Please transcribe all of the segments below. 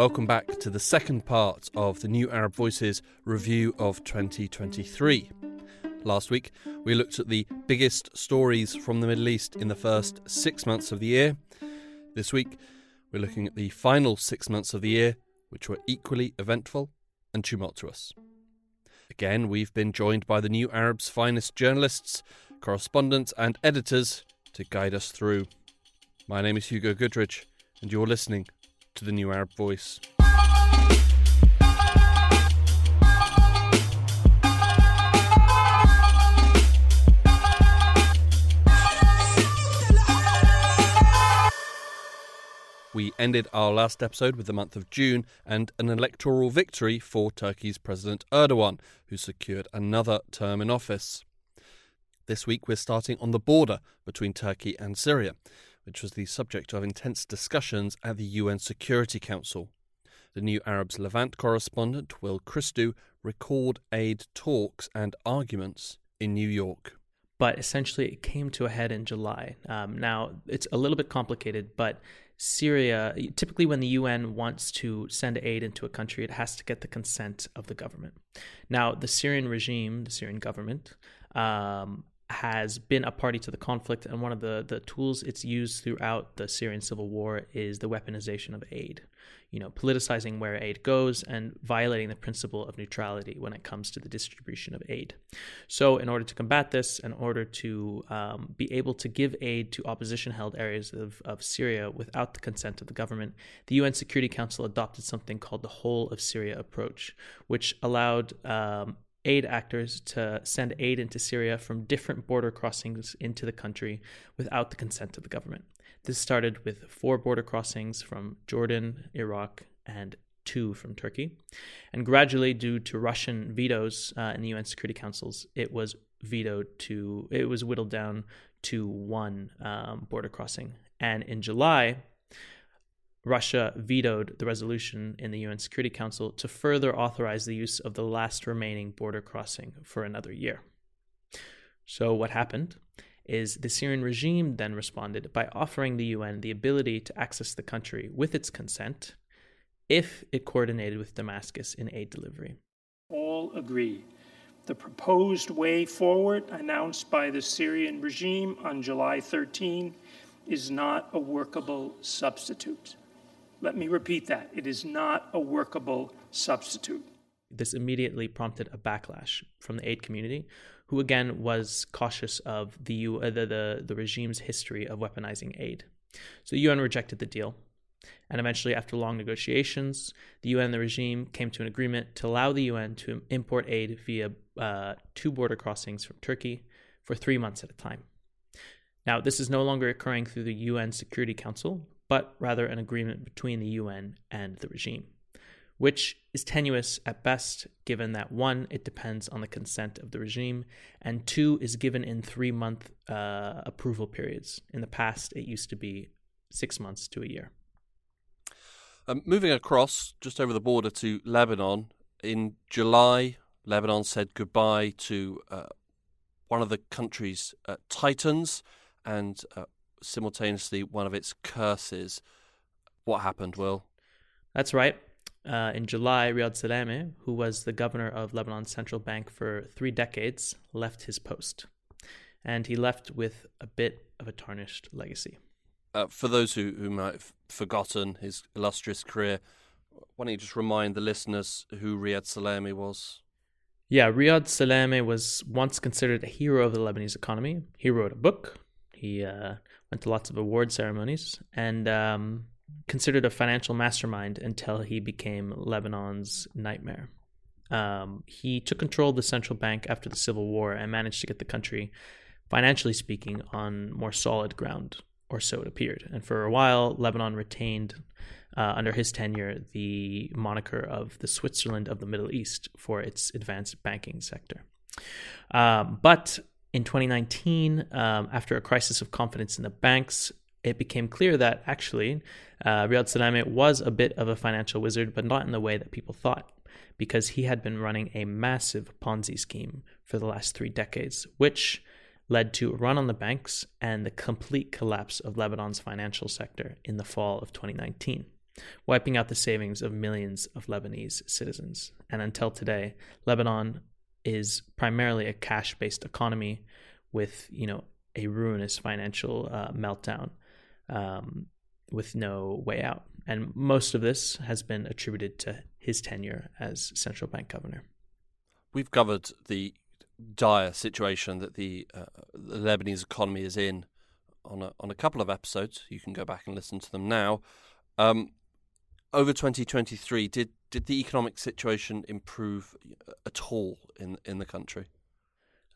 Welcome back to the second part of the New Arab Voices review of 2023. Last week, we looked at the biggest stories from the Middle East in the first six months of the year. This week, we're looking at the final six months of the year, which were equally eventful and tumultuous. Again, we've been joined by the New Arab's finest journalists, correspondents, and editors to guide us through. My name is Hugo Goodridge, and you're listening to the New Arab Voice. We ended our last episode with the month of June and an electoral victory for Turkey's President Erdogan, who secured another term in office. This week we're starting on the border between Turkey and Syria, which was the subject of intense discussions at the UN Security Council. The New Arab's Levant correspondent, Will Christou, recalled aid talks and arguments in New York but essentially it came to a head in July. Um, now, it's a little bit complicated, but Syria, typically when the UN wants to send aid into a country, it has to get the consent of the government. Now, the Syrian regime, the Syrian government, um, has been a party to the conflict, and one of the, the tools it's used throughout the Syrian civil war is the weaponization of aid. You know, politicizing where aid goes and violating the principle of neutrality when it comes to the distribution of aid. So, in order to combat this, in order to um, be able to give aid to opposition held areas of, of Syria without the consent of the government, the UN Security Council adopted something called the Whole of Syria approach, which allowed um, aid actors to send aid into Syria from different border crossings into the country without the consent of the government. This started with four border crossings from Jordan, Iraq, and two from Turkey. And gradually, due to Russian vetoes uh, in the UN Security Councils, it was vetoed to, it was whittled down to one um, border crossing. And in July, Russia vetoed the resolution in the UN Security Council to further authorize the use of the last remaining border crossing for another year. So, what happened is the Syrian regime then responded by offering the UN the ability to access the country with its consent if it coordinated with Damascus in aid delivery. All agree. The proposed way forward, announced by the Syrian regime on July 13, is not a workable substitute. Let me repeat that. It is not a workable substitute. This immediately prompted a backlash from the aid community, who again was cautious of the, uh, the, the, the regime's history of weaponizing aid. So the UN rejected the deal. And eventually, after long negotiations, the UN and the regime came to an agreement to allow the UN to import aid via uh, two border crossings from Turkey for three months at a time. Now, this is no longer occurring through the UN Security Council, but rather an agreement between the UN and the regime, which is tenuous at best, given that one, it depends on the consent of the regime, and two, is given in three month uh, approval periods. In the past, it used to be six months to a year. Um, moving across just over the border to Lebanon, in July, Lebanon said goodbye to uh, one of the country's uh, titans and uh, simultaneously one of its curses. What happened, Will? That's right. Uh, in July, Riyad Salameh, who was the governor of Lebanon's central bank for three decades, left his post. And he left with a bit of a tarnished legacy. Uh, for those who, who might have forgotten his illustrious career, why don't you just remind the listeners who Riyad Salameh was? Yeah, Riyad Salameh was once considered a hero of the Lebanese economy. He wrote a book. He uh, went to lots of award ceremonies, and um, considered a financial mastermind until he became Lebanon's nightmare. Um, he took control of the central bank after the civil war and managed to get the country, financially speaking, on more solid ground, or so it appeared. And for a while, Lebanon retained, uh, under his tenure, the moniker of the Switzerland of the Middle East for its advanced banking sector. Um, but in 2019, um, after a crisis of confidence in the banks, it became clear that actually uh, Riyad Salameh was a bit of a financial wizard, but not in the way that people thought, because he had been running a massive Ponzi scheme for the last three decades, which led to a run on the banks and the complete collapse of Lebanon's financial sector in the fall of 2019. wiping out the savings of millions of Lebanese citizens. And until today, Lebanon is primarily a cash-based economy with, you know, a ruinous financial uh, meltdown um, with no way out. And most of this has been attributed to his tenure as central bank governor. We've covered the dire situation that the, uh, the Lebanese economy is in on a, on a couple of episodes. You can go back and listen to them now. Um, over 2023, did did the economic situation improve at all in in the country?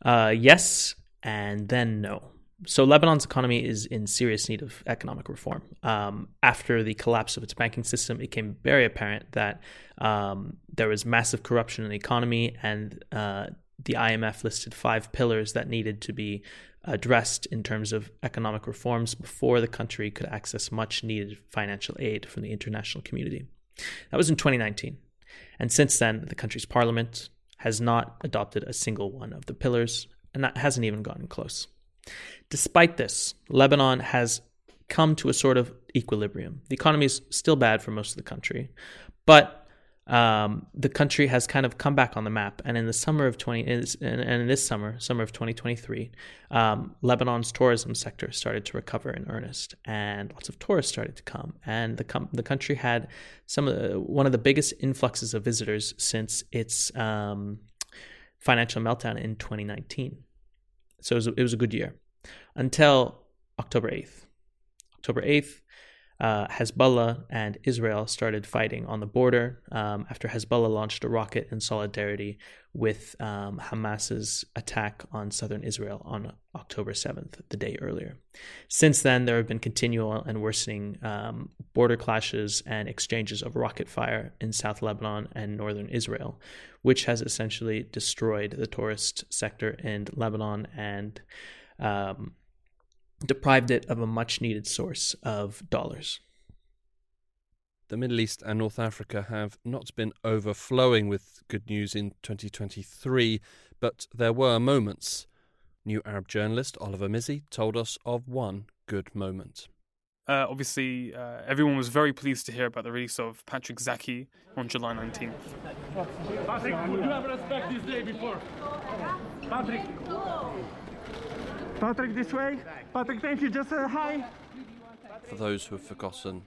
Uh, yes, and then no. So Lebanon's economy is in serious need of economic reform. Um, after the collapse of its banking system, it became very apparent that um, there was massive corruption in the economy, and uh, the IMF listed five pillars that needed to be addressed in terms of economic reforms before the country could access much needed financial aid from the international community. That was in 2019. And since then, the country's parliament has not adopted a single one of the pillars, and that hasn't even gotten close. Despite this, Lebanon has come to a sort of equilibrium. The economy is still bad for most of the country, but um, the country has kind of come back on the map. And in the summer of 20, and in this summer, summer of 2023, um, Lebanon's tourism sector started to recover in earnest, and lots of tourists started to come. And the com- the country had some of the, one of the biggest influxes of visitors since its um, financial meltdown in 2019. So it was, a, it was a good year until October 8th. October 8th, uh, Hezbollah and Israel started fighting on the border um, after Hezbollah launched a rocket in solidarity with um, Hamas's attack on southern Israel on October 7th, the day earlier. Since then, there have been continual and worsening um, border clashes and exchanges of rocket fire in South Lebanon and northern Israel, which has essentially destroyed the tourist sector in Lebanon and um, deprived it of a much needed source of dollars. The Middle East and North Africa have not been overflowing with good news in 2023, but there were moments. New Arab journalist Oliver Mizzi told us of one good moment. Uh, obviously, uh, everyone was very pleased to hear about the release of Patrick Zaki on July 19th. Patrick, would you have respect this day before? Patrick, Patrick, this way. Patrick, thank you. Just uh, hi. For those who have forgotten,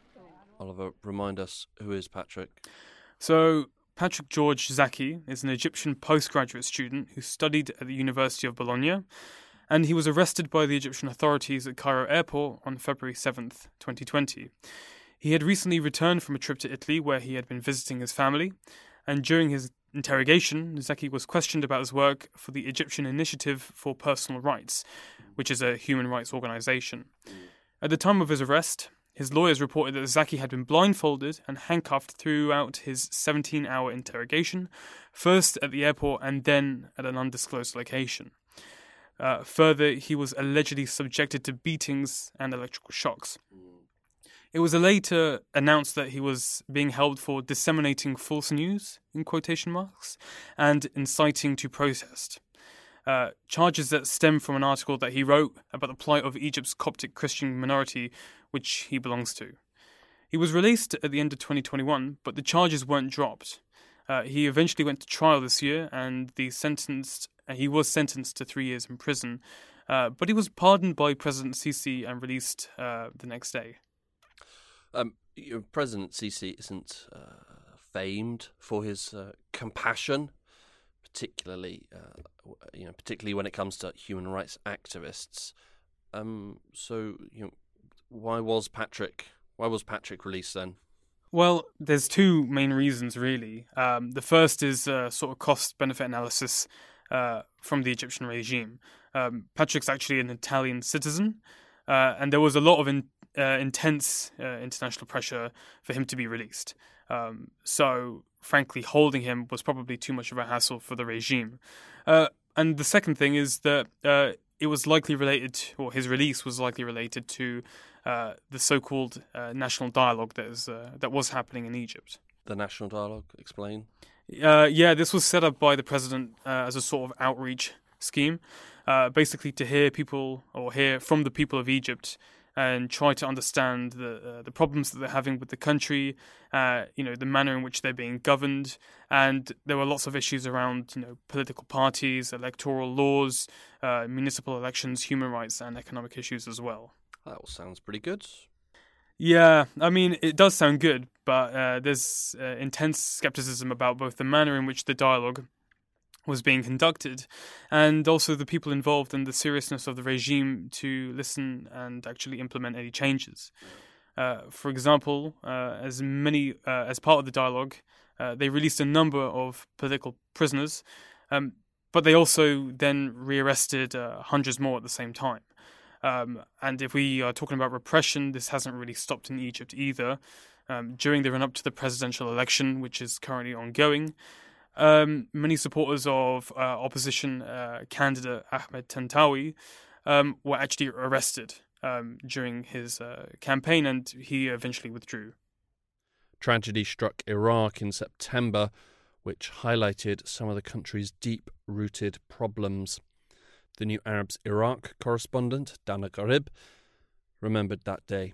Oliver, remind us who is Patrick? So, Patrick George Zaki is an Egyptian postgraduate student who studied at the University of Bologna, and he was arrested by the Egyptian authorities at Cairo airport on February 7th, 2020. He had recently returned from a trip to Italy where he had been visiting his family, and during his interrogation, Zaki was questioned about his work for the Egyptian Initiative for Personal Rights, which is a human rights organization. At the time of his arrest, his lawyers reported that Zaki had been blindfolded and handcuffed throughout his 17 hour interrogation, first at the airport and then at an undisclosed location. Uh, further, he was allegedly subjected to beatings and electrical shocks. It was later announced that he was being held for disseminating false news, in quotation marks, and inciting to protest. Uh, charges that stem from an article that he wrote about the plight of Egypt's Coptic Christian minority, which he belongs to. He was released at the end of 2021, but the charges weren't dropped. Uh, he eventually went to trial this year, and the sentenced uh, he was sentenced to three years in prison. Uh, but he was pardoned by President Sisi and released uh, the next day. Um, President Sisi isn't uh, famed for his uh, compassion, particularly uh, you know, particularly when it comes to human rights activists. Um, so you know, why was Patrick? Why was Patrick released then? Well, there's two main reasons really. Um, the first is uh, sort of cost benefit analysis uh, from the Egyptian regime. Um, Patrick's actually an Italian citizen, uh, and there was a lot of in, uh, intense uh, international pressure for him to be released. Um, so, frankly, holding him was probably too much of a hassle for the regime. Uh, and the second thing is that uh, it was likely related, to, or his release was likely related to uh, the so-called national dialogue that is that was happening in Egypt. The national dialogue, explain. yeah, this was set up by the president as a sort of outreach scheme, basically to hear people or hear from the people of Egypt and try to understand the uh, the problems that they're having with the country, uh, you know, the manner in which they're being governed, and there were lots of issues around you know political parties, electoral laws, uh, municipal elections, human rights, and economic issues as well. That all sounds pretty good. Yeah, I mean, it does sound good, but uh, there's uh, intense skepticism about both the manner in which the dialogue was being conducted, and also the people involved and the seriousness of the regime to listen and actually implement any changes. Uh, for example, uh, as many uh, as part of the dialogue, uh, they released a number of political prisoners, um, but they also then rearrested uh, hundreds more at the same time. Um, and if we are talking about repression, this hasn't really stopped in Egypt either. Um, during the run up to the presidential election, which is currently ongoing, um, many supporters of uh, opposition uh, candidate Ahmed Tantawi um, were actually arrested um, during his uh, campaign, and he eventually withdrew. Tragedy struck Iraq in September, which highlighted some of the country's deep rooted problems. The New Arab's Iraq correspondent, Dana Garib, remembered that day.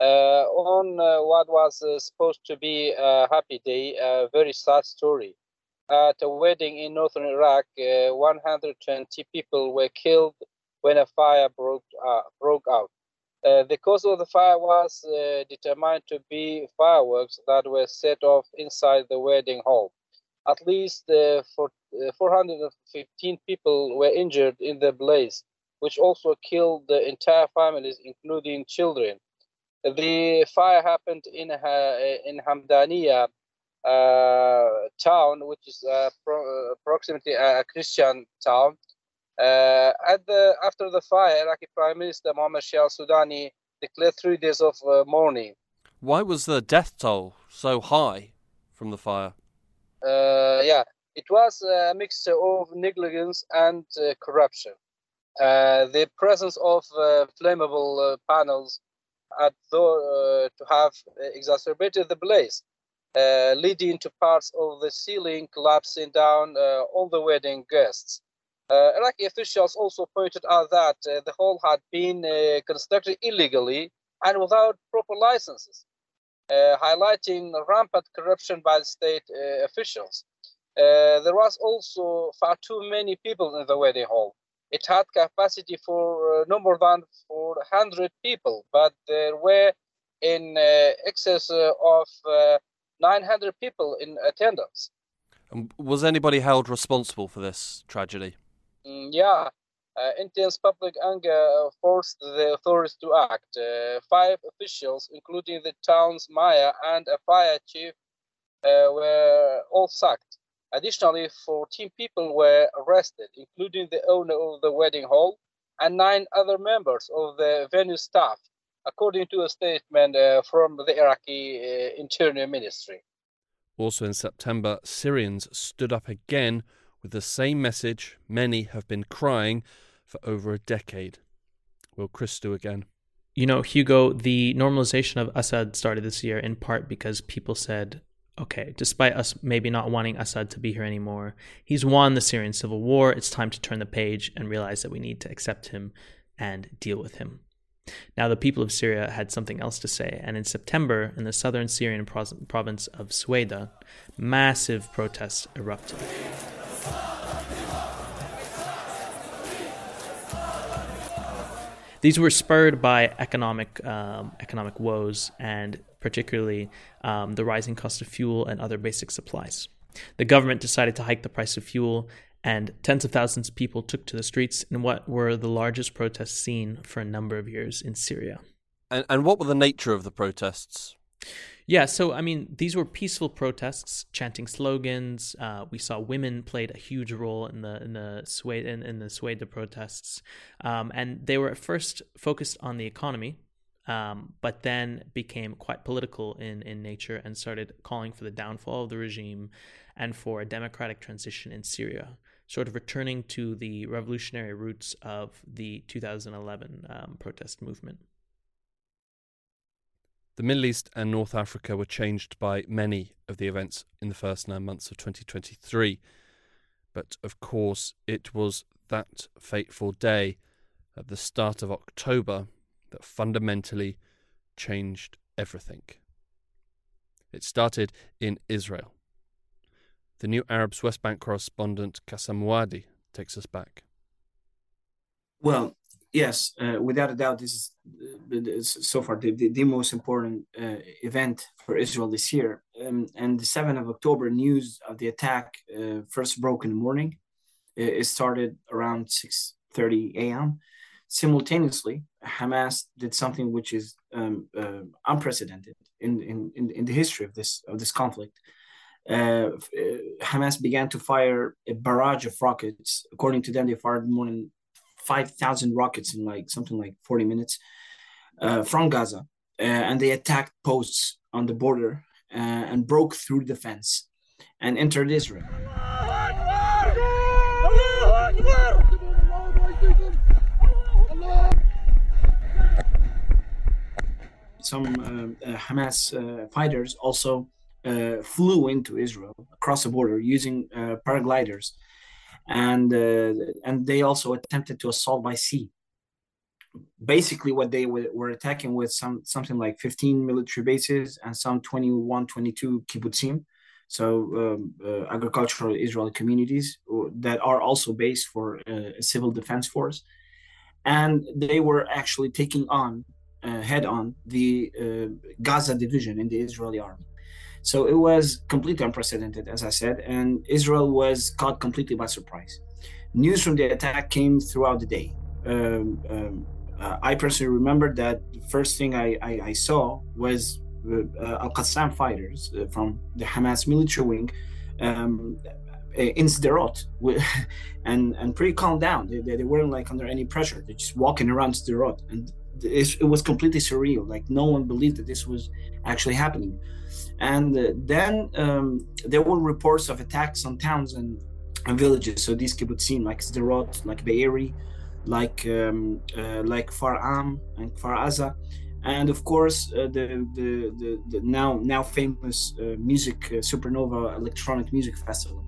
Uh, on uh, what was uh, supposed to be a happy day, a very sad story at a wedding in northern Iraq, uh, 120 people were killed when a fire broke, uh, broke out. Uh, the cause of the fire was uh, determined to be fireworks that were set off inside the wedding hall. At least uh, for, uh, 415 people were injured in the blaze, which also killed the entire families, including children. The fire happened in, in Hamdaniya, town, which is uh, pro- approximately a Christian town. Uh, at the after the fire, Iraqi Prime Minister Mohammed Shia al-Sudani declared three days of mourning. Why was the death toll so high from the fire? yeah, it was a mixture of negligence and uh, corruption. Uh, the presence of uh, flammable panels at had to have exacerbated the blaze. Uh, leading to parts of the ceiling collapsing down uh, on the wedding guests. Uh, Iraqi officials also pointed out that the hall had been constructed illegally and without proper licenses, highlighting rampant corruption by state officials. Uh, there was also far too many people in the wedding hall. It had capacity for uh, no more than 400 people, but there were in uh, excess of 900 people in attendance. And was anybody held responsible for this tragedy? Mm, yeah, uh, intense public anger forced the authorities to act. Uh, five officials, including the town's mayor and a fire chief, uh, were all sacked. Additionally, 14 people were arrested, including the owner of the wedding hall and nine other members of the venue staff according to a statement uh, from the Iraqi uh, Interior Ministry. Also in September, Syrians stood up again with the same message many have been crying for over a decade. Will Christou again? You know, Hugo, the normalization of Assad started this year in part because people said, okay, despite us maybe not wanting Assad to be here anymore, he's won the Syrian civil war. It's time to turn the page and realize that we need to accept him and deal with him. Now, the people of Syria had something else to say, and in September, in the southern Syrian province of Sweida, massive protests erupted. These were spurred by economic um, economic woes and particularly um, the rising cost of fuel and other basic supplies. The government decided to hike the price of fuel and tens of thousands of people took to the streets in what were the largest protests seen for a number of years in Syria. And, and what were the nature of the protests? Yeah, so I mean, these were peaceful protests, chanting slogans. Uh, we saw women played a huge role in the in the Sweida in, in the Sweida protests, um, and they were at first focused on the economy, um, but then became quite political in in nature and started calling for the downfall of the regime and for a democratic transition in Syria sort of returning to the revolutionary roots of the 2011 um, protest movement. The Middle East and North Africa were changed by many of the events in the first nine months of 2023. But of course, it was that fateful day at the start of October that fundamentally changed everything. It started in Israel. The New Arab's West Bank correspondent Qassam Muaddi takes us back. Well, yes, uh, without a doubt, this is uh, so far the, the, the most important uh, event for Israel this year. Um, and the 7th of October, news of the attack uh, first broke in the morning. It, it started around 6.30 a.m. Simultaneously, Hamas did something which is um, uh, unprecedented in, in, in the history of this, of this conflict. Uh, Hamas began to fire a barrage of rockets. According to them, they fired more than 5,000 rockets in like something like 40 minutes uh, from Gaza. Uh, and they attacked posts on the border uh, and broke through the fence and entered Israel. Some uh, uh, Hamas uh, fighters also flew into Israel across the border using paragliders and uh, and they also attempted to assault by sea. Basically, what they were, were attacking with some something like 15 military bases and some 21, 22 kibbutzim, so um, uh, agricultural Israeli communities that are also based for uh, a civil defense force, and they were actually taking on uh, head on the uh, Gaza division in the Israeli army. So it was completely unprecedented, as I said, and Israel was caught completely by surprise. News from the attack came throughout the day. Um, um, uh, I personally remember that the first thing I, I, I saw was uh, Al Qassam fighters uh, from the Hamas military wing um, in Sderot and, and pretty calm down. They, they, weren't like under any pressure. They're just walking around Sderot. And it, it was completely surreal. Like no one believed that this was actually happening. And uh, then um, there were reports of attacks on towns and, and villages. So these kibbutzim, like Sderot, like Be'eri, like um, uh, like Kfar Am and Kfar Aza, and of course uh, the, the, the the now now famous uh, music uh, supernova electronic music festival.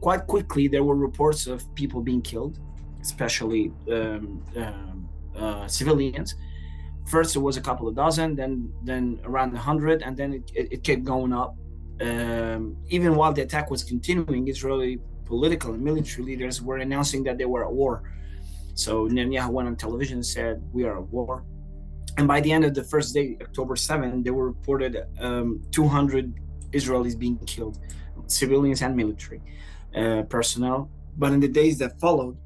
Quite quickly, there were reports of people being killed, especially um, um uh, civilians first it was a couple of dozen then then around a hundred and then it, it, it, kept going up. Um, even while the attack was continuing israeli political and military leaders were announcing that they were at war. So netanyahu went on television and said we are at war. And by the end of the first day october 7 there were reported um, 200 israelis being killed civilians and military uh, personnel. But in the days that followed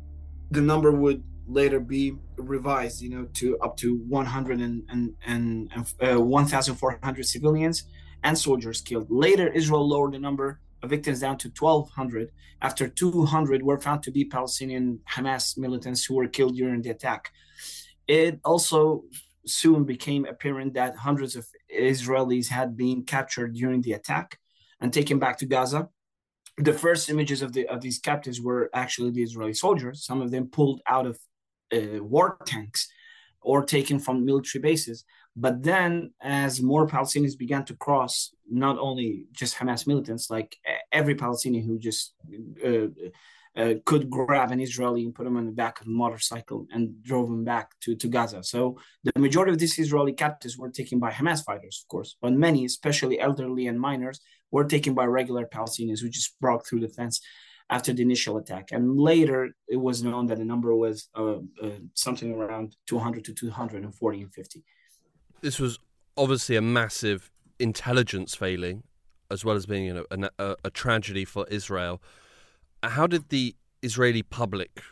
the number would later be revised, you know, to up to 100 and, and, and uh, 1,400 civilians and soldiers killed. Later, Israel lowered the number of victims down to 1,200 after 200 were found to be Palestinian Hamas militants who were killed during the attack. It also soon became apparent that hundreds of Israelis had been captured during the attack and taken back to Gaza. The first images of the of these captives were actually the Israeli soldiers. Some of them pulled out of uh, war tanks or taken from military bases. But then, as more Palestinians began to cross, not only just Hamas militants, like every Palestinian who just uh, uh, could grab an Israeli and put him on the back of a motorcycle and drove him back to, to Gaza. So the majority of these Israeli captives were taken by Hamas fighters, of course, but many, especially elderly and minors, were taken by regular Palestinians who just broke through the fence after the initial attack. And later, it was known that the number was uh, uh, something around 200 to 240 and 50. This was obviously a massive intelligence failing, as well as being you know, a, a tragedy for Israel. How did the Israeli public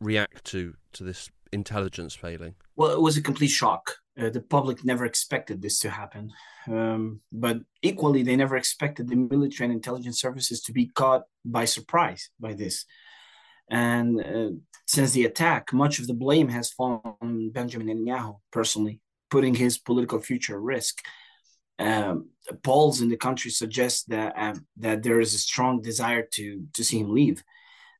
react to, to this intelligence failing? Well, it was a complete shock. Uh, the public never expected this to happen. Um, but equally, they never expected the military and intelligence services to be caught by surprise by this. And uh, since the attack, much of the blame has fallen on Benjamin Netanyahu personally, putting his political future at risk. Um, polls in the country suggest that um, that there is a strong desire to to see him leave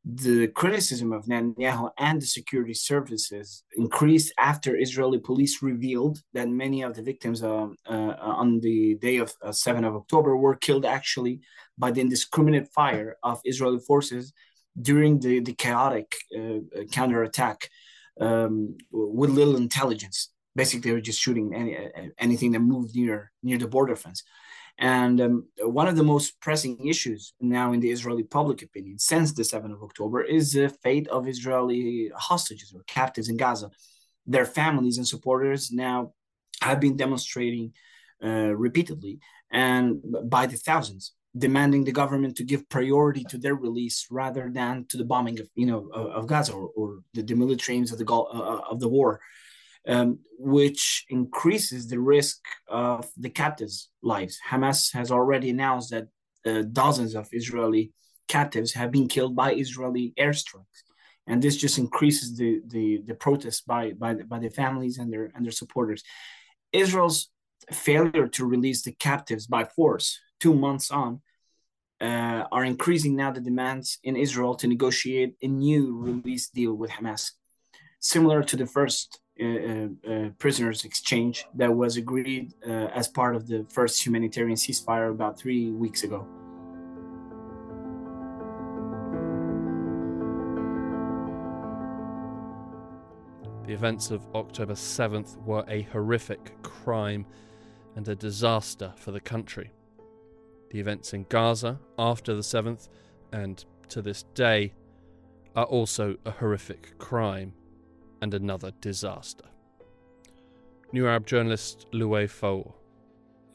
the criticism of Netanyahu and the security services increased after Israeli police revealed that many of the victims uh, uh, on the day of uh, 7 of October were killed actually by the indiscriminate fire of Israeli forces during the, the chaotic uh, counterattack um, with little intelligence. basically they were just shooting any, anything that moved near near the border fence. And um, one of the most pressing issues now in the Israeli public opinion since the 7th of October is the fate of Israeli hostages or captives in Gaza. Their families and supporters now have been demonstrating uh, repeatedly and by the thousands demanding the government to give priority to their release rather than to the bombing of you know of, of Gaza or, or the demilitarization aims of the uh, of the war, um, which increases the risk of the captives' lives. Hamas has already announced that uh, dozens of Israeli captives have been killed by Israeli airstrikes, and this just increases the the, the protest by by the, by the families and their and their supporters. Israel's failure to release the captives by force two months on, uh, are increasing now the demands in Israel to negotiate a new release deal with Hamas, similar to the first uh, uh, uh prisoners exchange that was agreed as part of the first humanitarian ceasefire about three weeks ago. The events of October 7th were a horrific crime and a disaster for the country. The events in Gaza after the 7th and to this day are also a horrific crime and another disaster. New Arab journalist Louay Faour.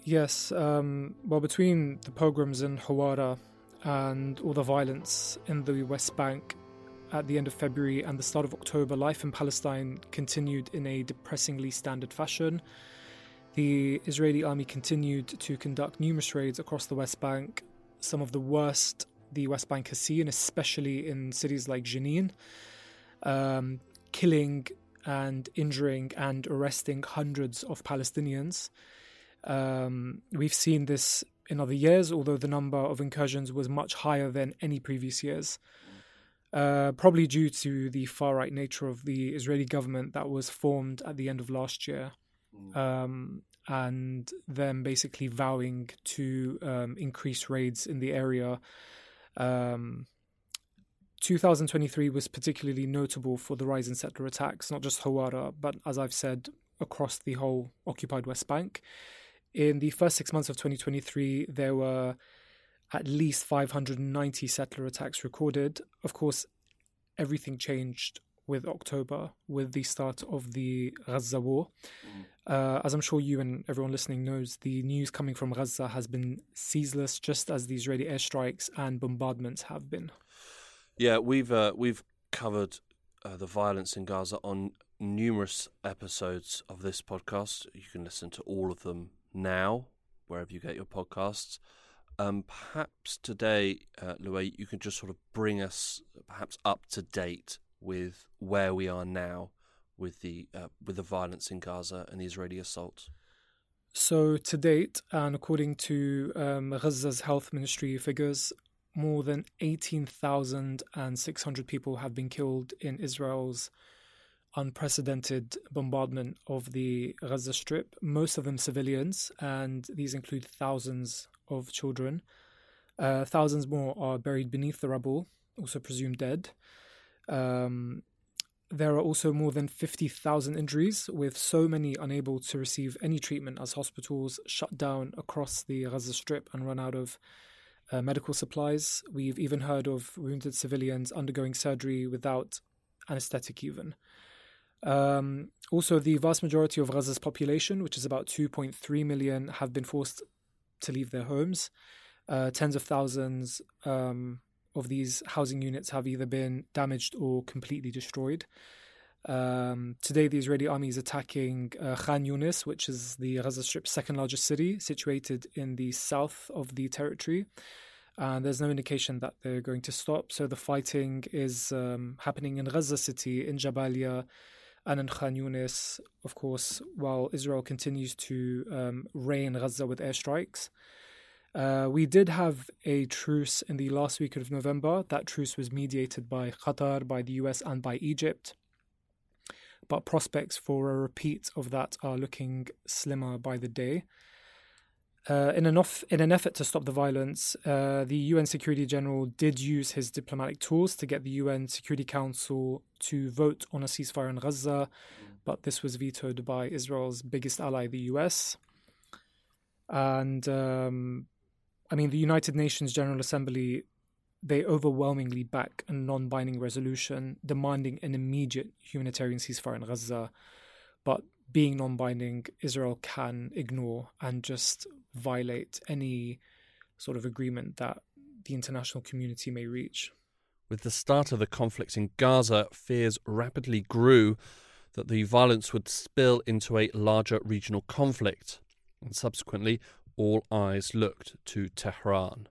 Yes, um, well, between the pogroms in Hawara and all the violence in the West Bank at the end of February and the start of October, life in Palestine continued in a depressingly standard fashion. The Israeli army continued to conduct numerous raids across the West Bank, some of the worst the West Bank has seen, especially in cities like Jenin, um, killing and injuring and arresting hundreds of Palestinians. Um, we've seen this in other years, although the number of incursions was much higher than any previous years. Uh, probably due to the far right nature of the Israeli government that was formed at the end of last year. Mm. um, and them basically vowing to um, increase raids in the area. Um, 2023 was particularly notable for the rise in settler attacks, not just Hawara, but as I've said, across the whole occupied West Bank. In the first six months of 2023, there were at least 590 settler attacks recorded. Of course, everything changed with October, with the start of the Gaza war. Mm. Uh, as I'm sure you and everyone listening knows, the news coming from Gaza has been ceaseless, just as the Israeli airstrikes and bombardments have been. Yeah, we've uh, we've covered uh, the violence in Gaza on numerous episodes of this podcast. You can listen to all of them now, wherever you get your podcasts. Um, perhaps today, uh, Louay, you can just sort of bring us perhaps up to date with where we are now with the uh, with the violence in Gaza and the Israeli assault? So to date, and according to um, Gaza's health ministry figures, more than 18,600 people have been killed in Israel's unprecedented bombardment of the Gaza Strip, most of them civilians, and these include thousands of children. Uh, thousands more are buried beneath the rubble, also presumed dead. Um, there are also more than 50,000 injuries, with so many unable to receive any treatment as hospitals shut down across the Gaza Strip and run out of uh, medical supplies. We've even heard of wounded civilians undergoing surgery without anesthetic, even. Um, also, the vast majority of Gaza's population, which is about 2.3 million, have been forced to leave their homes. Uh, tens of thousands um, of these housing units have either been damaged or completely destroyed. Um, today, the Israeli army is attacking uh, Khan Yunis, which is the Gaza Strip's second largest city, situated in the south of the territory. And there's no indication that they're going to stop. So the fighting is um, happening in Gaza City, in Jabalia, and in Khan Yunis, of course, while Israel continues to um, rain Gaza with airstrikes. Uh, we did have a truce in the last week of November. That truce was mediated by Qatar, by the US, and by Egypt. But prospects for a repeat of that are looking slimmer by the day. Uh, in, an off, in an effort to stop the violence, uh, the UN Security General did use his diplomatic tools to get the UN Security Council to vote on a ceasefire in Gaza. but this was vetoed by Israel's biggest ally, the US. And um, I mean, the United Nations General Assembly they overwhelmingly back a non binding resolution demanding an immediate humanitarian ceasefire in Gaza. But being non binding, Israel can ignore and just violate any sort of agreement that the international community may reach. With the start of the conflict in Gaza, fears rapidly grew that the violence would spill into a larger regional conflict, and subsequently, all eyes looked to Tehran.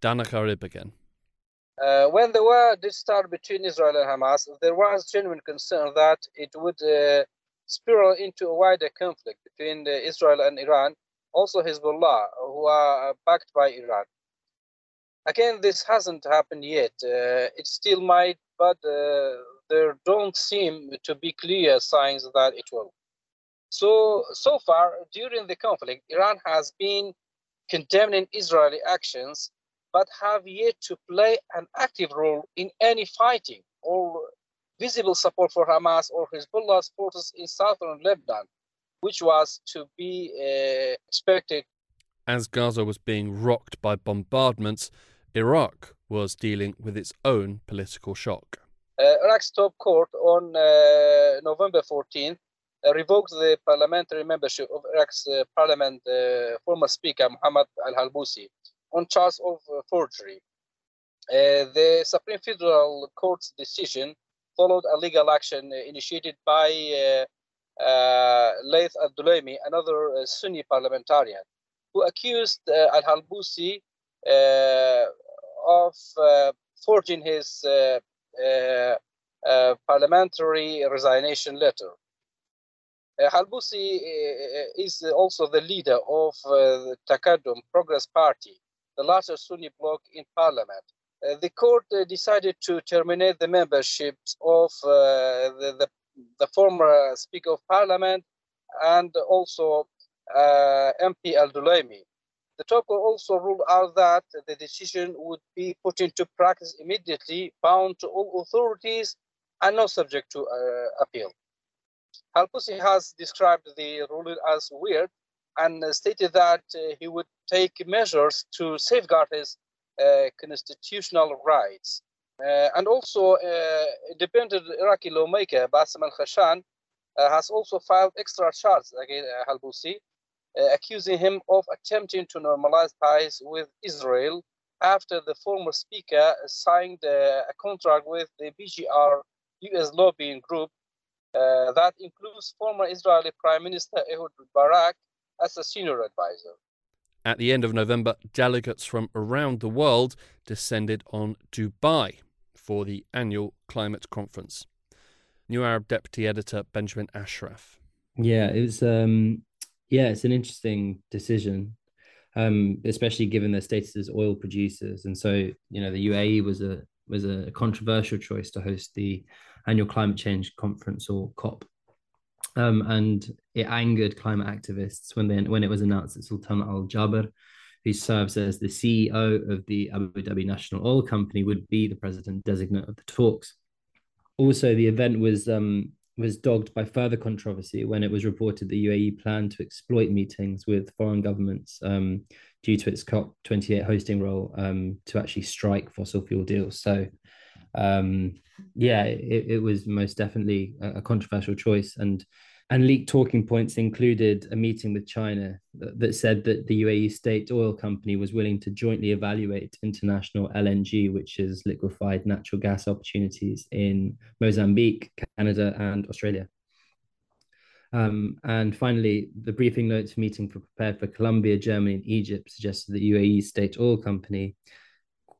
Dana Karib again. Uh, when the war did start between Israel and Hamas, there was genuine concern that it would uh, spiral into a wider conflict between uh, Israel and Iran, also Hezbollah, who are backed by Iran. Again, this hasn't happened yet. Uh, it still might, but uh, there don't seem to be clear signs that it will. So, so far during the conflict, Iran has been condemning Israeli actions but have yet to play an active role in any fighting or visible support for Hamas or Hezbollah's forces in southern Lebanon, which was to be uh, expected. As Gaza was being rocked by bombardments, Iraq was dealing with its own political shock. Uh, Iraq's top court on uh, November 14th uh, revoked the parliamentary membership of Iraq's uh, parliament uh, former speaker Mohammad al-Halbusi on charge of uh, forgery. Uh, the Supreme Federal Court's decision followed a legal action initiated by uh, Laith al-Dulaimi, another Sunni parliamentarian, who accused al-Halbusi of forging his parliamentary resignation letter. Uh, Halbusi uh, is also the leader of uh, the Takadum Progress Party, the largest Sunni bloc in parliament. Uh, the court uh, decided to terminate the memberships of uh, the, the, the, former Speaker of Parliament and also MP Al Dulaimi. The court also ruled out that the decision would be put into practice immediately, bound to all authorities, and not subject to uh, appeal. Halbusi has described the ruling as weird and stated that uh, he would take measures to safeguard his uh, constitutional rights. Uh, and also, independent Iraqi lawmaker Bassem al Khashan has also filed extra charges against Halbusi, accusing him of attempting to normalize ties with Israel after the former speaker signed a contract with the BGR US lobbying group uh, that includes former Israeli Prime Minister Ehud Barak as a senior advisor. At the end of November, delegates from around the world descended on Dubai for the annual climate conference. New Arab deputy editor Benjamin Ashraf. Yeah, it was. Um, yeah, it's an interesting decision, um, especially given their status as oil producers, and so you know the UAE was a was a controversial choice to host the annual climate change conference or COP um, and it angered climate activists when they, when it was announced that Sultan Al Jaber, who serves as the CEO of the Abu Dhabi National Oil Company, would be the president designate of the talks. Also, the event was um, was dogged by further controversy when it was reported the UAE planned to exploit meetings with foreign governments um, due to its COP28 hosting role um, to actually strike fossil fuel deals. So, um, yeah, it, it was most definitely a, controversial choice. And and leaked talking points included a meeting with China that, that, said that the UAE state oil company was willing to jointly evaluate international LNG, which is liquefied natural gas opportunities in Mozambique, Canada, and Australia. Um, and finally, the briefing notes meeting for prepared for Colombia, Germany, and Egypt suggested that UAE state oil company,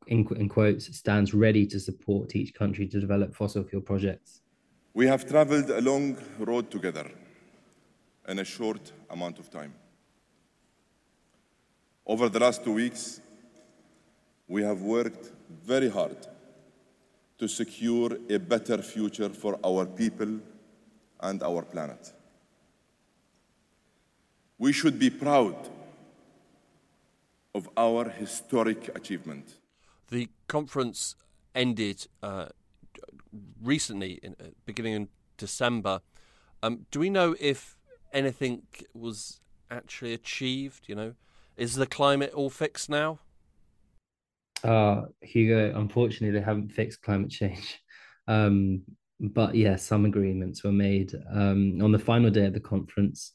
in, in quotes, stands ready to support each country to develop fossil fuel projects. We have traveled a long road together in a short amount of time. Over the last two weeks, we have worked very hard to secure a better future for our people and our planet. We should be proud of our historic achievement. The conference ended uh, recently, in, uh, beginning in December, Um, do we know if anything was actually achieved? You know, is the climate all fixed now? Uh, Hugo, unfortunately, they haven't fixed climate change. Um, but yes, yeah, some agreements were made. Um, on the final day of the conference,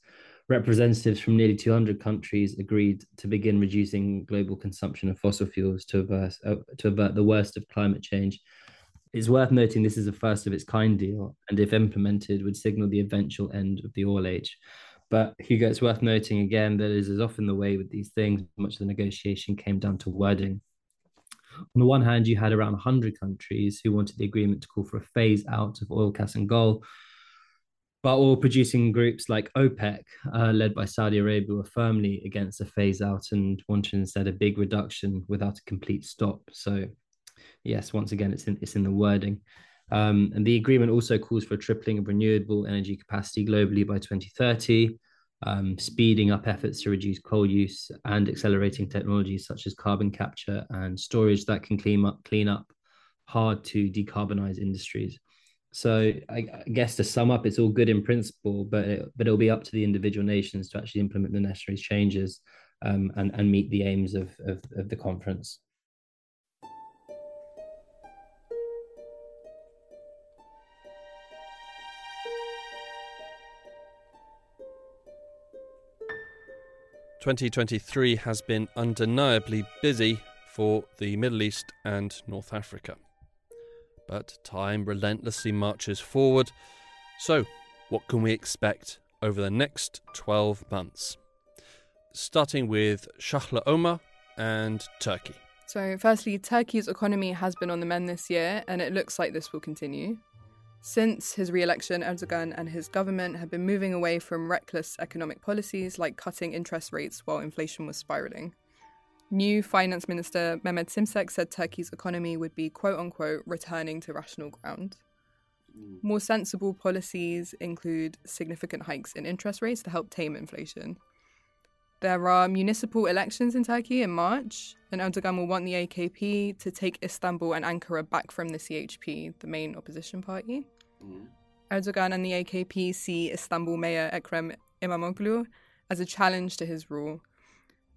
representatives from nearly 200 countries agreed to begin reducing global consumption of fossil fuels to avert, uh, to avert the worst of climate change. It's worth noting this is a first of its kind deal, and if implemented, would signal the eventual end of the oil age. But Hugo, it's worth noting again that as is often the way with these things, much of the negotiation came down to wording. On the one hand, you had around 100 countries who wanted the agreement to call for a phase out of oil, gas, and coal, but oil producing groups like OPEC, uh, led by Saudi Arabia, were firmly against a phase out and wanted instead a big reduction without a complete stop. So, yes, once again, it's in, it's in the wording. Um, and the agreement also calls for a tripling of renewable energy capacity globally by 2030, um, speeding up efforts to reduce coal use and accelerating technologies such as carbon capture and storage that can clean up, clean up hard to decarbonize industries. So I, I, guess to sum up, it's all good in principle, but it, but it'll be up to the individual nations to actually implement the necessary changes um, and and meet the aims of, of, of the conference. Twenty twenty three has been undeniably busy for the Middle East and North Africa. But time relentlessly marches forward. So, what can we expect over the next 12 months? Starting with Shahla Omar and Turkey. So, firstly, Turkey's economy has been on the mend this year, and it looks like this will continue. Since his re election, Erdogan and his government have been moving away from reckless economic policies like cutting interest rates while inflation was spiraling. New Finance Minister Mehmet Simsek said Turkey's economy would be quote unquote returning to rational ground. Mm. More sensible policies include significant hikes in interest rates to help tame inflation. There are municipal elections in Turkey in March, and Erdogan will want the AKP to take Istanbul and Ankara back from the CHP, the main opposition party. Mm. Erdogan and the AKP see Istanbul Mayor Ekrem İmamoğlu as a challenge to his rule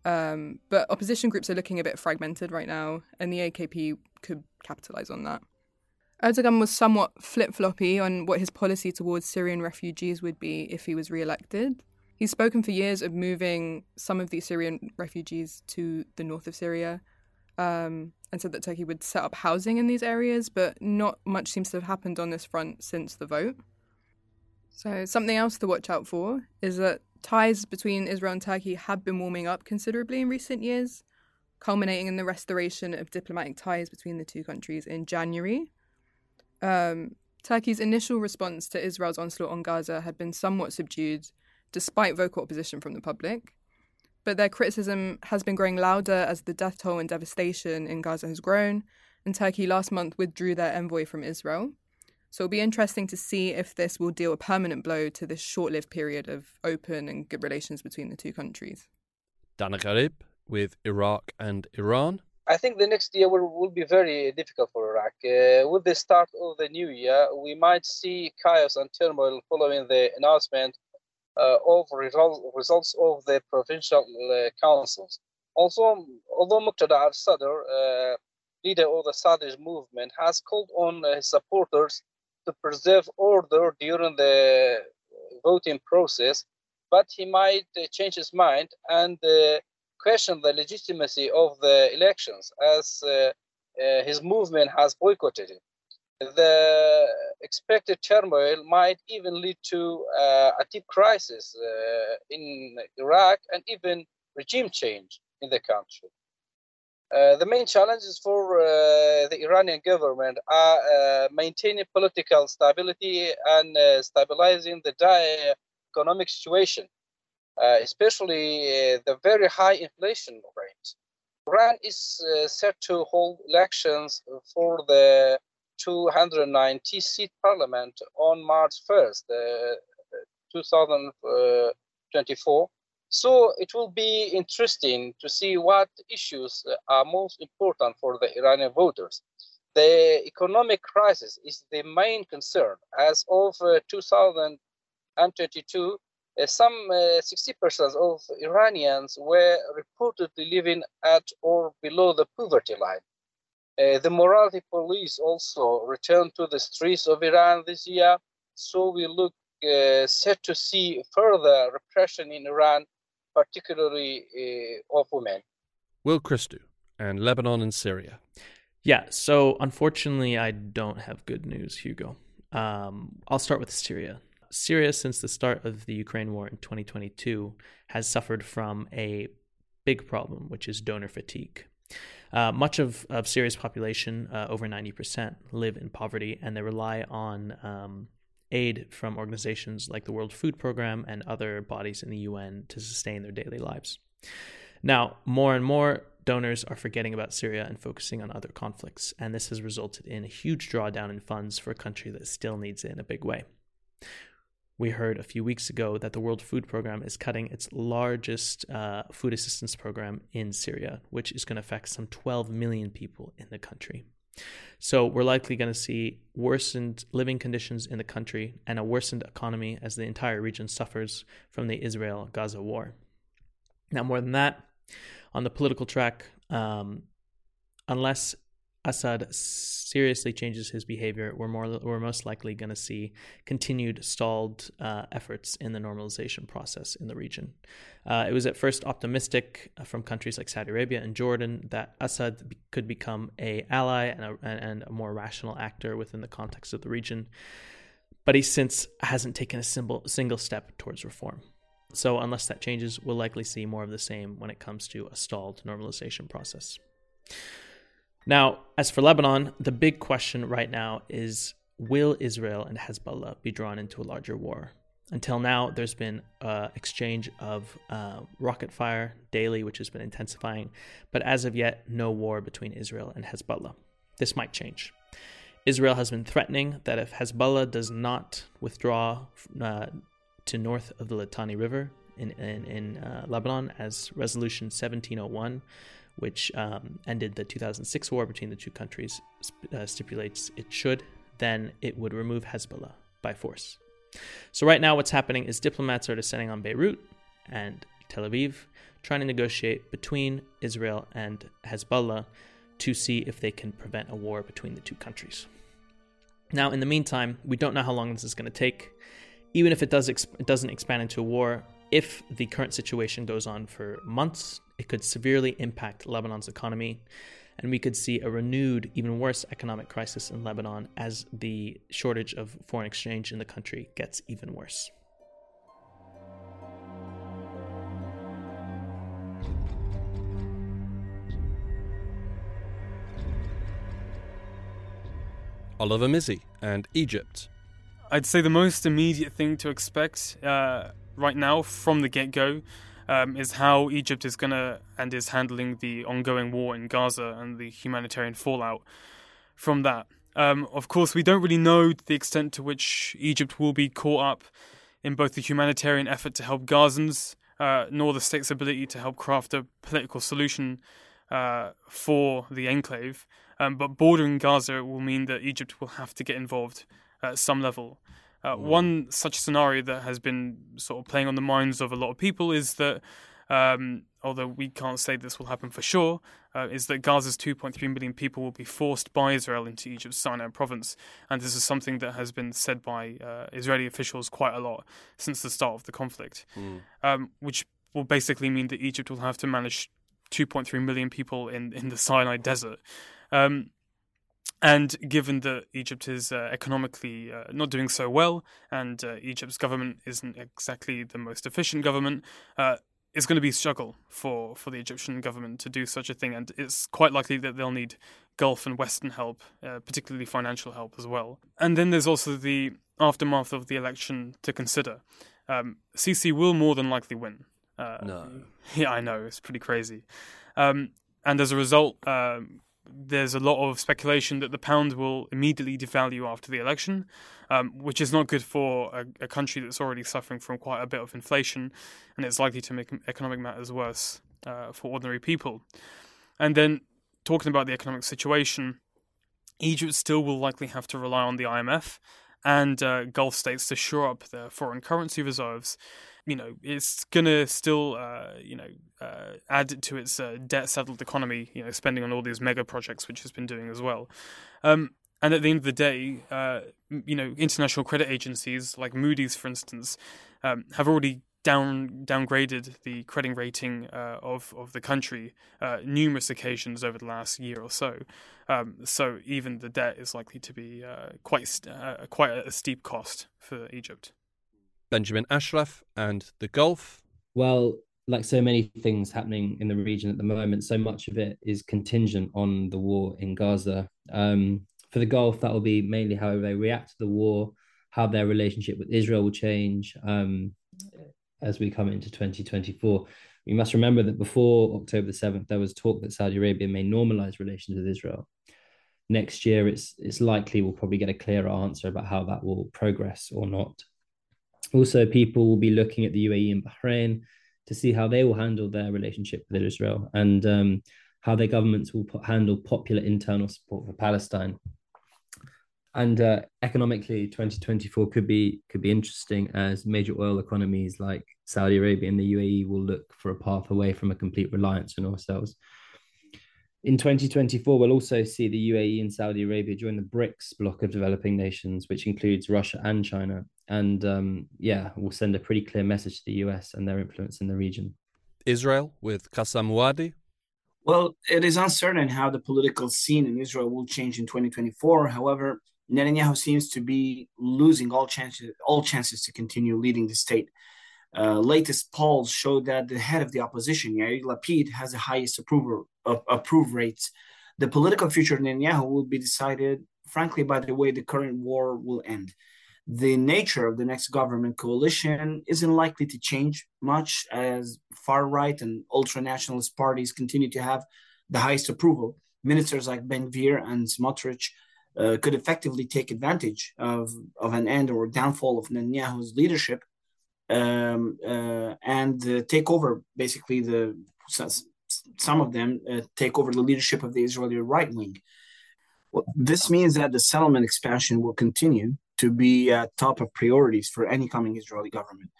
um, but opposition groups are looking a bit fragmented right now, and the AKP could capitalize on that. Erdogan was somewhat flip floppy on what his policy towards Syrian refugees would be if he was re elected. He's spoken for years of moving some of these Syrian refugees to the north of Syria um, and said that Turkey would set up housing in these areas, but not much seems to have happened on this front since the vote. So, something else to watch out for is that ties between Israel and Turkey have been warming up considerably in recent years, culminating in the restoration of diplomatic ties between the two countries in January. Um, Turkey's initial response to Israel's onslaught on Gaza had been somewhat subdued, despite vocal opposition from the public. But their criticism has been growing louder as the death toll and devastation in Gaza has grown, and Turkey last month withdrew their envoy from Israel. So it'll be interesting to see if this will deal a permanent blow to this short lived period of open and good relations between the two countries. Dana Garib with Iraq and Iran. I think the next year will, will be very difficult for Iraq. Uh, with the start of the new year, we might see chaos and turmoil following the announcement uh, of result, results of the provincial uh, councils. Also, although Muqtada al-Sadr, uh, leader of the Sadr movement, has called on his supporters to preserve order during the voting process, but he might uh, change his mind and uh, question the legitimacy of the elections as uh, his movement has boycotted it. The expected turmoil might even lead to a deep crisis in Iraq and even regime change in the country. Uh, the main challenges for uh, the Iranian government are uh, maintaining political stability and uh, stabilizing the dire economic situation, uh, especially the very high inflation rate. Iran is set to hold elections for the 290 seat parliament on March 1st, 2024 so it will be interesting to see what issues are most important for the Iranian voters. The economic crisis is the main concern. As of uh, 2023, and 22, uh, some 60% uh, of Iranians were reportedly living at or below the poverty line. Uh, the morality police also returned to the streets of Iran this year, so we look uh, set to see further repression in Iran, particularly uh, of women. Will Christou and Lebanon and Syria. Yeah, so unfortunately, I don't have good news, Hugo. Um, I'll start with Syria. Syria, since the start of the Ukraine war in 2022, has suffered from a big problem, which is donor fatigue. Uh, much of, of Syria's population, uh, over 90%, live in poverty and they rely on um, aid from organizations like the World Food Program and other bodies in the UN to sustain their daily lives. Now, more and more donors are forgetting about Syria and focusing on other conflicts, and this has resulted in a huge drawdown in funds for a country that still needs it in a big way. We heard a few weeks ago that the World Food Program is cutting its largest uh, food assistance program in Syria, which is going to affect some 12 million people in the country. So we're likely going to see worsened living conditions in the country and a worsened economy as the entire region suffers from the Israel Gaza war. Now, more than that, on the political track, um, unless Assad seriously changes his behavior, we're more we're most likely going to see continued stalled uh, efforts in the normalization process in the region. Uh, it was at first optimistic uh, from countries like Saudi Arabia and Jordan that Assad could become a ally and a, and a more rational actor within the context of the region, but he since hasn't taken a single single step towards reform. So unless that changes, we'll likely see more of the same when it comes to a stalled normalization process. Now, as for Lebanon, the big question right now is will Israel and Hezbollah be drawn into a larger war? Until now, there's been uh, exchange of uh, rocket fire daily, which has been intensifying, but as of yet, no war between Israel and Hezbollah. This might change. Israel has been threatening that if Hezbollah does not withdraw uh, to north of the Litani River in, in, in uh, Lebanon, as Resolution 1701 which um, ended the 2006 war between the two countries, uh, stipulates it should, then it would remove Hezbollah by force. So, right now, what's happening is diplomats are descending on Beirut and Tel Aviv, trying to negotiate between Israel and Hezbollah to see if they can prevent a war between the two countries. Now, in the meantime, we don't know how long this is going to take. Even if it does ex- it doesn't expand into a war, if the current situation goes on for months it could severely impact Lebanon's economy, and we could see a renewed, even worse economic crisis in Lebanon as the shortage of foreign exchange in the country gets even worse. Oliver Mizzi and Egypt. I'd say the most immediate thing to expect uh, right now from the get go um, is how Egypt is going to and is handling the ongoing war in Gaza and the humanitarian fallout from that. Um, of course, we don't really know the extent to which Egypt will be caught up in both the humanitarian effort to help Gazans, uh, nor the state's ability to help craft a political solution uh, for the enclave. Um, but bordering Gaza will mean that Egypt will have to get involved at some level. Uh, one such scenario that has been sort of playing on the minds of a lot of people is that, um, although we can't say this will happen for sure, uh, is that Gaza's 2.3 million people will be forced by Israel into Egypt's Sinai province. And this is something that has been said by uh, Israeli officials quite a lot since the start of the conflict, mm. um, which will basically mean that Egypt will have to manage 2.3 million people in, in the Sinai desert. Um, and given that Egypt is uh, economically uh, not doing so well, and uh, Egypt's government isn't exactly the most efficient government, uh, it's going to be a struggle for, for the Egyptian government to do such a thing. And it's quite likely that they'll need Gulf and Western help, uh, particularly financial help as well. And then there's also the aftermath of the election to consider. Um, Sisi will more than likely win. Uh, no. Yeah, I know. It's pretty crazy. Um, and as a result, um, there's a lot of speculation that the pound will immediately devalue after the election, um, which is not good for a, a, country that's already suffering from quite a bit of inflation, and it's likely to make economic matters worse uh, for ordinary people. And then, talking about the economic situation, Egypt still will likely have to rely on the IMF and uh, Gulf states to shore up their foreign currency reserves, you know, it's gonna still, uh, you know, uh, add to its uh, debt-settled economy. You know, spending on all these mega projects, which has been doing as well. Um, and at the end of the day, uh, you know, international credit agencies like Moody's, for instance, um, have already down downgraded the credit rating uh, of of the country uh, numerous occasions over the last year or so. Um, so even the debt is likely to be uh, quite uh, quite a steep cost for Egypt. Benjamin Ashraf and the Gulf. Well, like so many things happening in the region at the moment, so much of it is contingent on the war in Gaza. Um, for the Gulf, that will be mainly how they react to the war, how their relationship with Israel will change um, as we come into 2024. We must remember that before October the 7th, there was talk that Saudi Arabia may normalize relations with Israel. Next year, it's, it's likely we'll probably get a clearer answer about how that will progress or not. Also, people will be looking at the UAE and Bahrain to see how they will handle their relationship with Israel and um, how their governments will handle popular internal support for Palestine. And uh, economically, 2024 could be could be interesting as major oil economies like Saudi Arabia and the UAE will look for a path away from a complete reliance on ourselves. In 2024, we'll also see the UAE and Saudi Arabia join the BRICS bloc of developing nations, which includes Russia and China. And um, yeah, we'll send a pretty clear message to the US and their influence in the region. Israel with Qassam Muaddi. Well, it is uncertain how the political scene in Israel will change in 2024. However, Netanyahu seems to be losing all chances all chances to continue leading the state. Uh, latest polls show that the head of the opposition, Yair Lapid, has the highest approval of approve rates. The political future of Netanyahu will be decided, frankly, by the way the current war will end. The nature of the next government coalition isn't likely to change much as far right and ultra nationalist parties continue to have the highest approval. Ministers like Ben Gvir and Smotrich uh, could effectively take advantage of, of an end or downfall of Netanyahu's leadership um, uh, and uh, take over basically the some of them uh, take over the leadership of the Israeli right wing. Well, this means that the settlement expansion will continue to be at top of priorities for any coming Israeli government,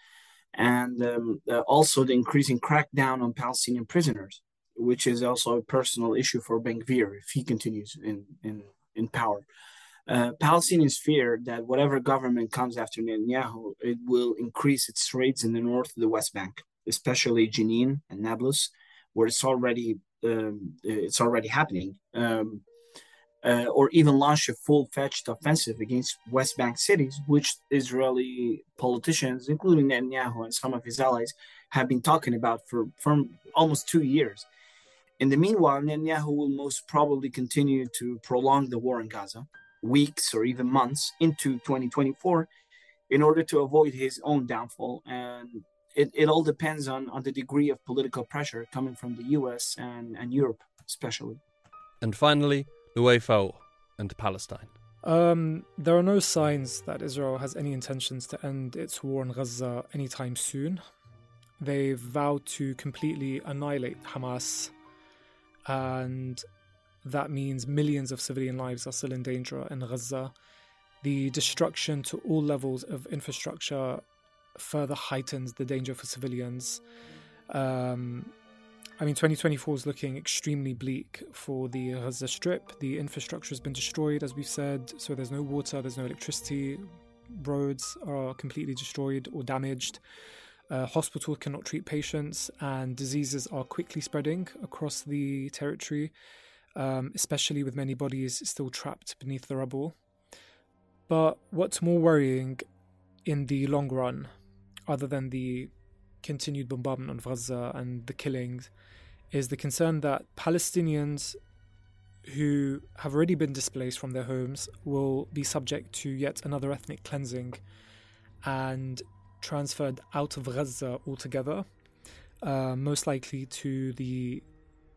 and um, uh, also the increasing crackdown on Palestinian prisoners, which is also a personal issue for Ben Gvir if he continues in in in power. Uh, Palestinians fear that whatever government comes after Netanyahu, it will increase its raids in the north of the West Bank, especially Jenin and Nablus, where it's already um, it's already happening, um, uh, or even launch a full-fledged offensive against West Bank cities, which Israeli politicians, including Netanyahu and some of his allies, have been talking about for, for almost two years. In the meanwhile, Netanyahu will most probably continue to prolong the war in Gaza, weeks or even months into 2024 in order to avoid his own downfall. And it, it all depends on, on the degree of political pressure coming from the US and, and Europe, especially. And finally, forward and Palestine. Um, there are no signs that Israel has any intentions to end its war in Gaza anytime soon. They've vowed to completely annihilate Hamas, and that means millions of civilian lives are still in danger in Gaza. The destruction to all levels of infrastructure further heightens the danger for civilians. Um, I mean, 2024 is looking extremely bleak for the Gaza Strip. The infrastructure has been destroyed, as we've said, so there's no water, there's no electricity, roads are completely destroyed or damaged. Uh, hospitals cannot treat patients, and diseases are quickly spreading across the territory um, especially with many bodies still trapped beneath the rubble. But what's more worrying in the long run, other than the continued bombardment on Gaza and the killings, is the concern that Palestinians who have already been displaced from their homes will be subject to yet another ethnic cleansing and transferred out of Gaza altogether, uh, most likely to the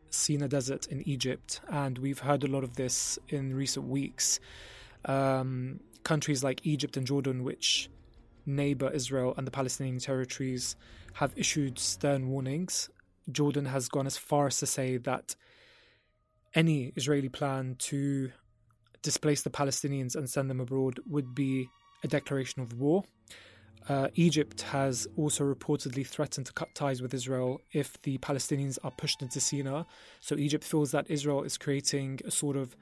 Sinai Desert in Egypt, and we've heard a lot of this in recent weeks. Um, countries like Egypt and Jordan, which neighbor Israel and the Palestinian territories, have issued stern warnings. Jordan has gone as far as to say that any Israeli plan to displace the Palestinians and send them abroad would be a declaration of war. Uh, Egypt has also reportedly threatened to cut ties with Israel if the Palestinians are pushed into Sinai. So Egypt feels that Israel is creating a sort of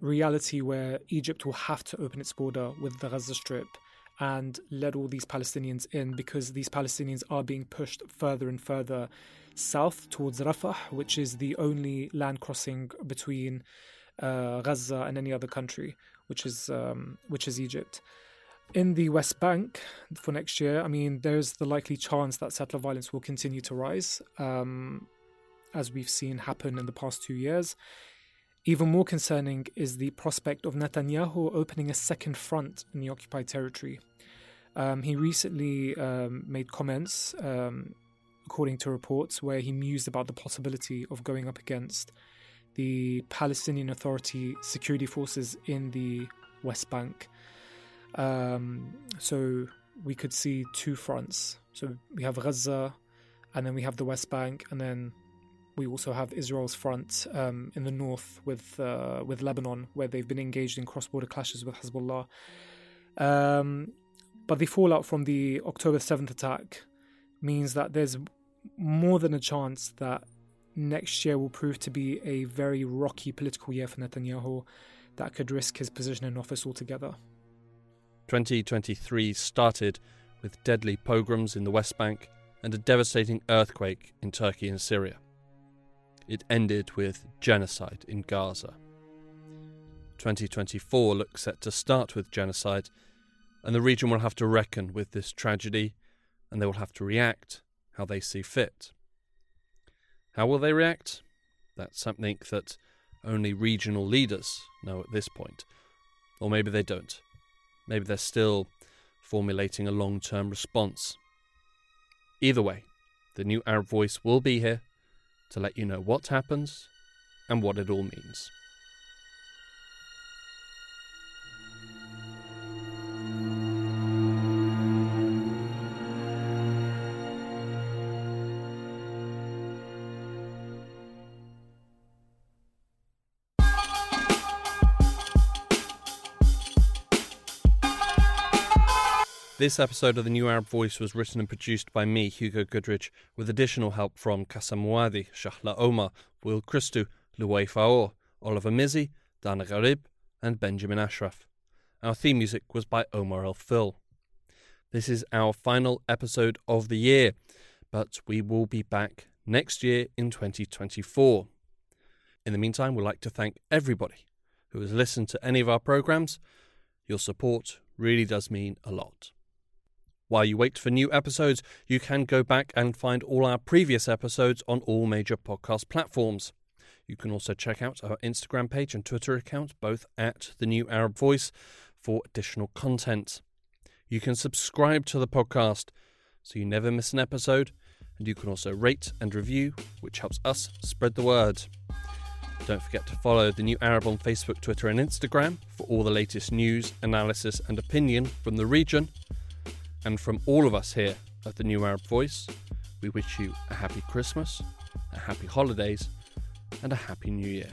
reality where Egypt will have to open its border with the Gaza Strip and let all these Palestinians in because these Palestinians are being pushed further and further south towards Rafah, which is the only land crossing between uh, Gaza and any other country, which is um, which is Egypt. In the West Bank for next year, I mean, there's the likely chance that settler violence will continue to rise, um, as we've seen happen in the past two years. Even more concerning is the prospect of Netanyahu opening a second front in the occupied territory. Um, he recently um, made comments, um, according to reports, where he mused about the possibility of going up against the Palestinian Authority security forces in the West Bank. Um, so we could see two fronts. So we have Gaza, and then we have the West Bank, and then we also have Israel's front um, in the north with uh, with Lebanon, where they've been engaged in cross-border clashes with Hezbollah. Um, but the fallout from the October 7th attack means that there's more than a chance that next year will prove to be a very rocky political year for Netanyahu that could risk his position in office altogether. 2023 started with deadly pogroms in the West Bank and a devastating earthquake in Turkey and Syria it ended with genocide in Gaza. 2024 looks set to start with genocide, and the region will have to reckon with this tragedy, and they will have to react how they see fit. How will they react? That's something that only regional leaders know at this point. Or maybe they don't. Maybe they're still formulating a long term response. Either way, the new Arab Voice will be here to let you know what happens and what it all means. This episode of the New Arab Voice was written and produced by me, Hugo Goodridge, with additional help from Qassam Muaddi, Shahla Omar, Will Christou, Louay Faor, Oliver Mizzi, Dana Garib, and Benjamin Ashraf. Our theme music was by Omar al-Fil. This is our final episode of the year, but we will be back next year in 2024. In the meantime, we'd like to thank everybody who has listened to any of our programs. Your support really does mean a lot. While you wait for new episodes, you can go back and find all our previous episodes on all major podcast platforms. You can also check out our Instagram page and Twitter account, both at The New Arab Voice, for additional content. You can subscribe to the podcast so you never miss an episode, and you can also rate and review, which helps us spread the word. Don't forget to follow The New Arab on Facebook, Twitter, and Instagram for all the latest news, analysis, and opinion from the region. And from all of us here at the New Arab Voice, we wish you a happy Christmas, a happy holidays, and a happy new year.